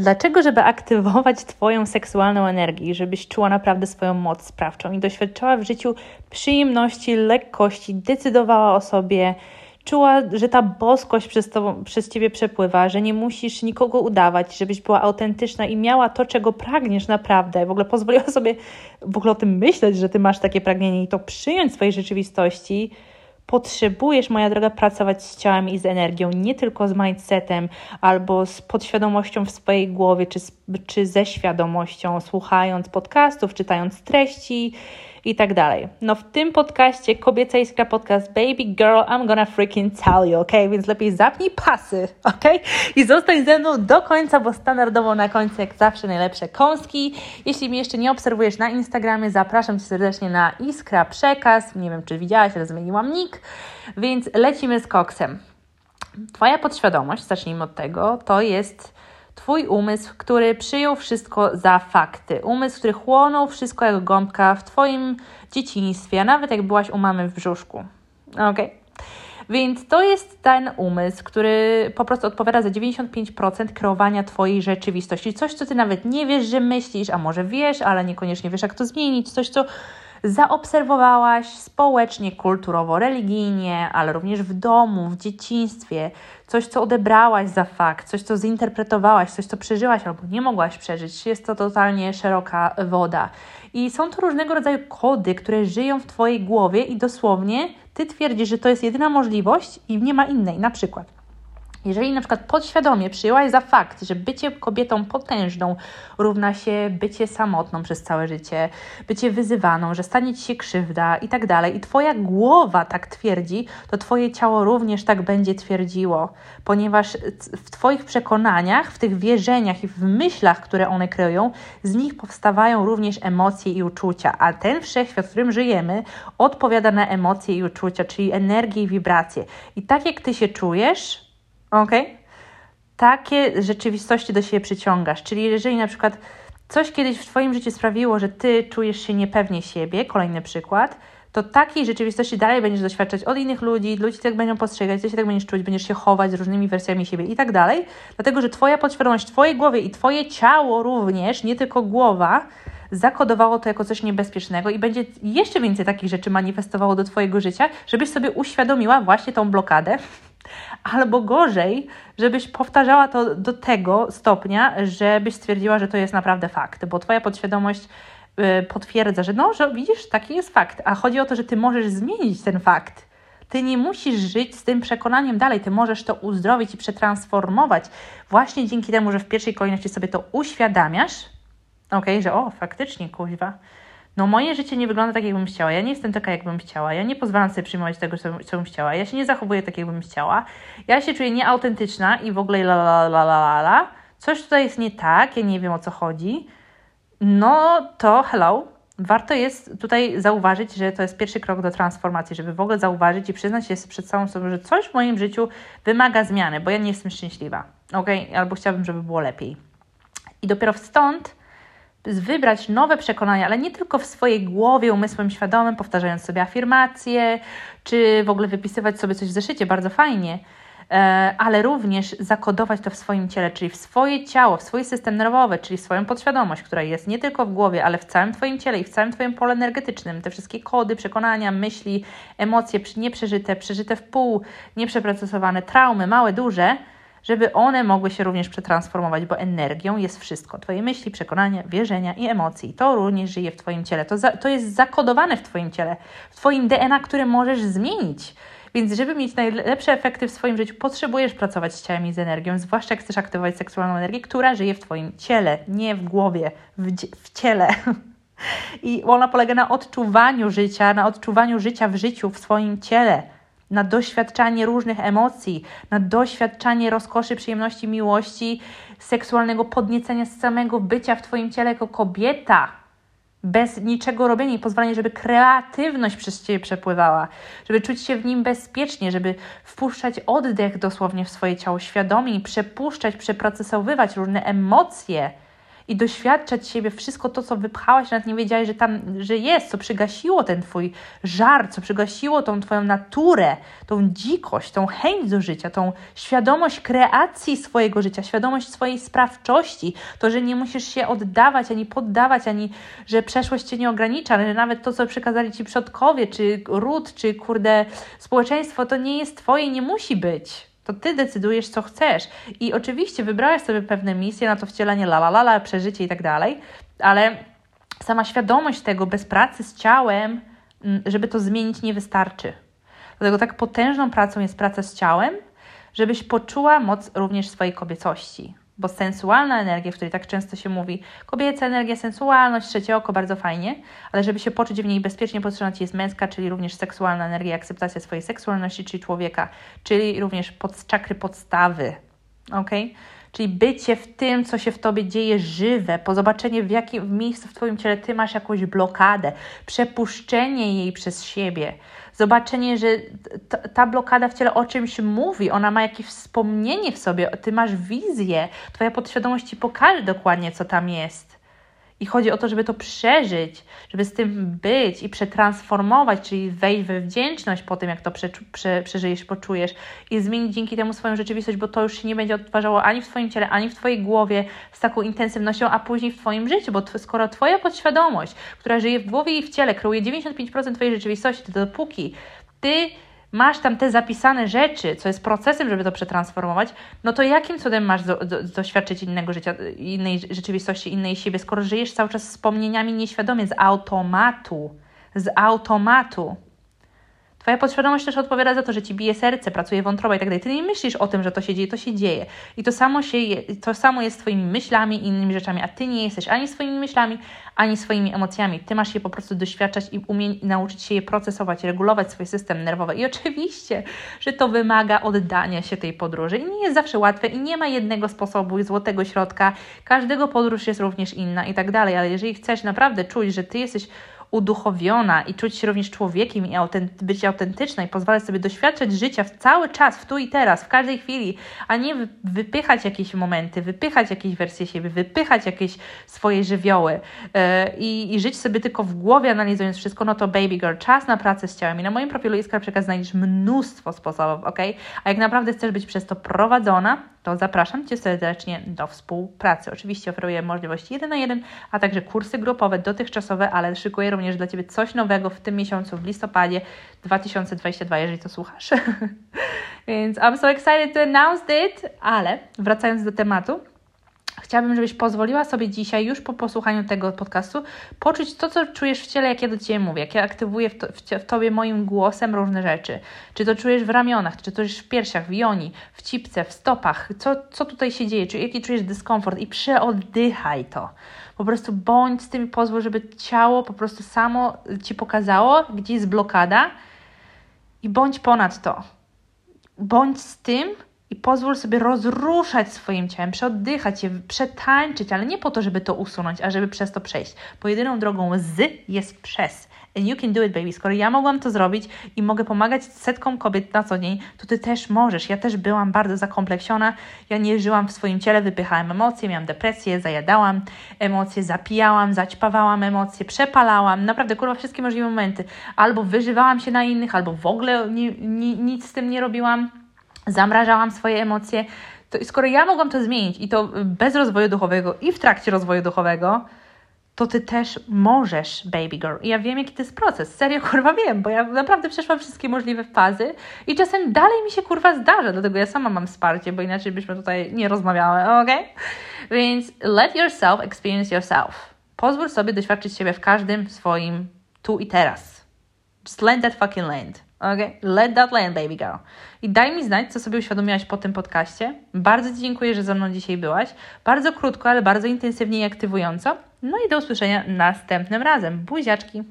Dlaczego? Żeby aktywować Twoją seksualną energię, żebyś czuła naprawdę swoją moc sprawczą i doświadczała w życiu przyjemności, lekkości, decydowała o sobie, czuła, że ta boskość przez, przez ciebie przepływa, że nie musisz nikogo udawać, żebyś była autentyczna i miała to, czego pragniesz naprawdę. W ogóle pozwoliła sobie w ogóle o tym myśleć, że ty masz takie pragnienie i to przyjąć swojej rzeczywistości. Potrzebujesz, moja droga, pracować z ciałem i z energią, nie tylko z mindsetem albo z podświadomością w swojej głowie, czy, czy ze świadomością, słuchając podcastów, czytając treści i tak dalej. No w tym podcaście Kobieca Iskra Podcast Baby Girl I'm gonna freaking tell you, ok? Więc lepiej zapnij pasy, ok? I zostań ze mną do końca, bo standardowo na końcu jak zawsze najlepsze kąski. Jeśli mnie jeszcze nie obserwujesz na Instagramie, zapraszam Cię serdecznie na Iskra Przekaz. Nie wiem, czy widziałaś, ale zmieniłam nick. Więc lecimy z koksem. Twoja podświadomość, zacznijmy od tego, to jest Twój umysł, który przyjął wszystko za fakty. Umysł, który chłonął wszystko jak gąbka w Twoim dzieciństwie, a nawet jak byłaś u mamy w brzuszku. Ok? Więc to jest ten umysł, który po prostu odpowiada za 95% kreowania Twojej rzeczywistości. Coś, co Ty nawet nie wiesz, że myślisz, a może wiesz, ale niekoniecznie wiesz, jak to zmienić. Coś, co zaobserwowałaś społecznie, kulturowo, religijnie, ale również w domu, w dzieciństwie, coś, co odebrałaś za fakt, coś, co zinterpretowałaś, coś, co przeżyłaś albo nie mogłaś przeżyć. Jest to totalnie szeroka woda. I są to różnego rodzaju kody, które żyją w Twojej głowie i dosłownie Ty twierdzisz, że to jest jedyna możliwość i nie ma innej. Na przykład jeżeli na przykład podświadomie przyjęłaś za fakt, że bycie kobietą potężną równa się bycie samotną przez całe życie, bycie wyzywaną, że stanie ci się krzywda i tak dalej, i twoja głowa tak twierdzi, to twoje ciało również tak będzie twierdziło, ponieważ w twoich przekonaniach, w tych wierzeniach i w myślach, które one kreują, z nich powstawają również emocje i uczucia, a ten wszechświat, w którym żyjemy, odpowiada na emocje i uczucia, czyli energię i wibracje. I tak jak ty się czujesz, Ok? Takie rzeczywistości do siebie przyciągasz. Czyli jeżeli na przykład coś kiedyś w Twoim życiu sprawiło, że Ty czujesz się niepewnie siebie, kolejny przykład, to takiej rzeczywistości dalej będziesz doświadczać od innych ludzi, ludzie tak będą postrzegać, ty się tak będziesz czuć, będziesz się chować z różnymi wersjami siebie i tak dalej, dlatego że Twoja podświadomość w Twojej głowie i Twoje ciało również, nie tylko głowa, zakodowało to jako coś niebezpiecznego i będzie jeszcze więcej takich rzeczy manifestowało do Twojego życia, żebyś sobie uświadomiła właśnie tą blokadę, albo gorzej, żebyś powtarzała to do tego stopnia, żebyś stwierdziła, że to jest naprawdę fakt, bo Twoja podświadomość y, potwierdza, że no, że widzisz, taki jest fakt, a chodzi o to, że Ty możesz zmienić ten fakt. Ty nie musisz żyć z tym przekonaniem dalej, ty możesz to uzdrowić i przetransformować właśnie dzięki temu, że w pierwszej kolejności sobie to uświadamiasz, ok, że o, faktycznie, kuźwa, no moje życie nie wygląda tak, jakbym chciała, ja nie jestem taka, jakbym chciała, ja nie pozwalam sobie przyjmować tego, co, co bym chciała, ja się nie zachowuję tak, jakbym chciała, ja się czuję nieautentyczna i w ogóle la la la la la coś tutaj jest nie tak, ja nie wiem o co chodzi, no to hello, warto jest tutaj zauważyć, że to jest pierwszy krok do transformacji, żeby w ogóle zauważyć i przyznać się przed całą sobą, że coś w moim życiu wymaga zmiany, bo ja nie jestem szczęśliwa, ok? Albo chciałabym, żeby było lepiej. I dopiero stąd wybrać nowe przekonania, ale nie tylko w swojej głowie, umysłem świadomym, powtarzając sobie afirmacje, czy w ogóle wypisywać sobie coś w zeszycie, bardzo fajnie, e, ale również zakodować to w swoim ciele, czyli w swoje ciało, w swój system nerwowy, czyli w swoją podświadomość, która jest nie tylko w głowie, ale w całym Twoim ciele i w całym Twoim pole energetycznym. Te wszystkie kody, przekonania, myśli, emocje nieprzeżyte, przeżyte w pół, nieprzeprocesowane, traumy, małe, duże – żeby one mogły się również przetransformować, bo energią jest wszystko. Twoje myśli, przekonania, wierzenia i emocje. I to również żyje w Twoim ciele. To, za, to jest zakodowane w Twoim ciele, w Twoim DNA, które możesz zmienić. Więc żeby mieć najlepsze efekty w swoim życiu, potrzebujesz pracować z ciałem i z energią, zwłaszcza jak chcesz aktywować seksualną energię, która żyje w Twoim ciele, nie w głowie, w, w ciele. I ona polega na odczuwaniu życia, na odczuwaniu życia w życiu, w swoim ciele na doświadczanie różnych emocji, na doświadczanie rozkoszy, przyjemności, miłości, seksualnego podniecenia samego bycia w Twoim ciele jako kobieta. Bez niczego robienia i pozwolenia, żeby kreatywność przez Ciebie przepływała, żeby czuć się w nim bezpiecznie, żeby wpuszczać oddech dosłownie w swoje ciało świadomie i przepuszczać, przeprocesowywać różne emocje, i doświadczać siebie, wszystko to, co wypchałaś, nawet nie wiedziałaś, że tam, że jest, co przygasiło ten twój żar, co przygasiło tą twoją naturę, tą dzikość, tą chęć do życia, tą świadomość kreacji swojego życia, świadomość swojej sprawczości, to, że nie musisz się oddawać, ani poddawać, ani że przeszłość cię nie ogranicza, że nawet to, co przekazali ci przodkowie, czy ród, czy kurde społeczeństwo, to nie jest twoje, nie musi być. To ty decydujesz, co chcesz. I oczywiście wybrałeś sobie pewne misje na to wcielenie, la la la, la przeżycie i tak dalej, ale sama świadomość tego bez pracy z ciałem, mm, żeby to zmienić, nie wystarczy. Dlatego tak potężną pracą jest praca z ciałem, żebyś poczuła moc również swojej kobiecości bo sensualna energia, w której tak często się mówi, kobieca energia, sensualność, trzecie oko, bardzo fajnie, ale żeby się poczuć w niej bezpiecznie, potrzebna Ci jest męska, czyli również seksualna energia, akceptacja swojej seksualności, czyli człowieka, czyli również pod, czakry podstawy, ok? Czyli bycie w tym, co się w Tobie dzieje żywe, po zobaczenie w jakim miejscu w Twoim ciele Ty masz jakąś blokadę, przepuszczenie jej przez siebie, zobaczenie, że ta blokada w ciele o czymś mówi, ona ma jakieś wspomnienie w sobie, ty masz wizję, twoja podświadomość ci pokaże dokładnie, co tam jest. I chodzi o to, żeby to przeżyć, żeby z tym być i przetransformować, czyli wejść we wdzięczność po tym, jak to prze, prze, przeżyjesz, poczujesz i zmienić dzięki temu swoją rzeczywistość, bo to już się nie będzie odtwarzało ani w Twoim ciele, ani w Twojej głowie z taką intensywnością, a później w Twoim życiu, bo skoro Twoja podświadomość, która żyje w głowie i w ciele, kreuje 95% Twojej rzeczywistości, to dopóki Ty masz tam te zapisane rzeczy, co jest procesem, żeby to przetransformować, no to jakim cudem masz do, do, doświadczyć innego życia, innej rzeczywistości, innej siebie, skoro żyjesz cały czas wspomnieniami nieświadomie, z automatu, z automatu. Twoja podświadomość też odpowiada za to, że ci bije serce, pracuje wątroba i tak dalej. Ty nie myślisz o tym, że to się dzieje, to się dzieje. I to samo, się je, to samo jest Twoimi myślami i innymi rzeczami, a Ty nie jesteś ani swoimi myślami, ani swoimi emocjami. Ty masz je po prostu doświadczać i umie, nauczyć się je procesować, regulować swój system nerwowy. I oczywiście, że to wymaga oddania się tej podróży. I nie jest zawsze łatwe i nie ma jednego sposobu i złotego środka. Każdego podróż jest również inna i tak dalej. Ale jeżeli chcesz naprawdę czuć, że Ty jesteś uduchowiona i czuć się również człowiekiem i być autentyczna i pozwalać sobie doświadczać życia w cały czas, w tu i teraz, w każdej chwili, a nie wypychać jakieś momenty, wypychać jakieś wersje siebie, wypychać jakieś swoje żywioły yy, i żyć sobie tylko w głowie, analizując wszystko, no to baby girl, czas na pracę z ciałem. I na moim profilu Iskra Przekaz znajdziesz mnóstwo sposobów, ok? A jak naprawdę chcesz być przez to prowadzona, to zapraszam Cię serdecznie do współpracy. Oczywiście oferuję możliwości 1 na 1, a także kursy grupowe, dotychczasowe, ale szykuję również dla Ciebie coś nowego w tym miesiącu, w listopadzie 2022, jeżeli to słuchasz. Więc I'm so excited to announce it, ale wracając do tematu, Chciałabym, żebyś pozwoliła sobie dzisiaj, już po posłuchaniu tego podcastu, poczuć to, co czujesz w ciele, jak ja do Ciebie mówię, jak ja aktywuję w, to, w, w Tobie moim głosem różne rzeczy. Czy to czujesz w ramionach, czy to czujesz w piersiach, w joni, w cipce, w stopach, co, co tutaj się dzieje, czy jaki czujesz dyskomfort i przeoddychaj to. Po prostu bądź z tym, pozwól, żeby ciało po prostu samo Ci pokazało, gdzie jest blokada i bądź ponad to. Bądź z tym, i pozwól sobie rozruszać swoim ciałem, przeoddychać je, przetańczyć, ale nie po to, żeby to usunąć, a żeby przez to przejść. Bo jedyną drogą z jest przez. And you can do it, baby. Skoro ja mogłam to zrobić i mogę pomagać setkom kobiet na co dzień, to ty też możesz. Ja też byłam bardzo zakompleksiona. Ja nie żyłam w swoim ciele, wypychałam emocje, miałam depresję, zajadałam emocje, zapijałam, zaćpawałam emocje, przepalałam. Naprawdę, kurwa, wszystkie możliwe momenty. Albo wyżywałam się na innych, albo w ogóle ni, ni, nic z tym nie robiłam zamrażałam swoje emocje. To, skoro ja mogłam to zmienić i to bez rozwoju duchowego i w trakcie rozwoju duchowego, to ty też możesz, baby girl. I ja wiem, jaki to jest proces. Serio, kurwa, wiem, bo ja naprawdę przeszłam wszystkie możliwe fazy i czasem dalej mi się, kurwa, zdarza, dlatego ja sama mam wsparcie, bo inaczej byśmy tutaj nie rozmawiały, ok? Więc let yourself experience yourself. Pozwól sobie doświadczyć siebie w każdym swoim tu i teraz. Just land that fucking land. Okay? Let that land, baby girl. I daj mi znać, co sobie uświadomiłaś po tym podcaście. Bardzo Ci dziękuję, że ze mną dzisiaj byłaś. Bardzo krótko, ale bardzo intensywnie i aktywująco. No i do usłyszenia następnym razem. Buziaczki!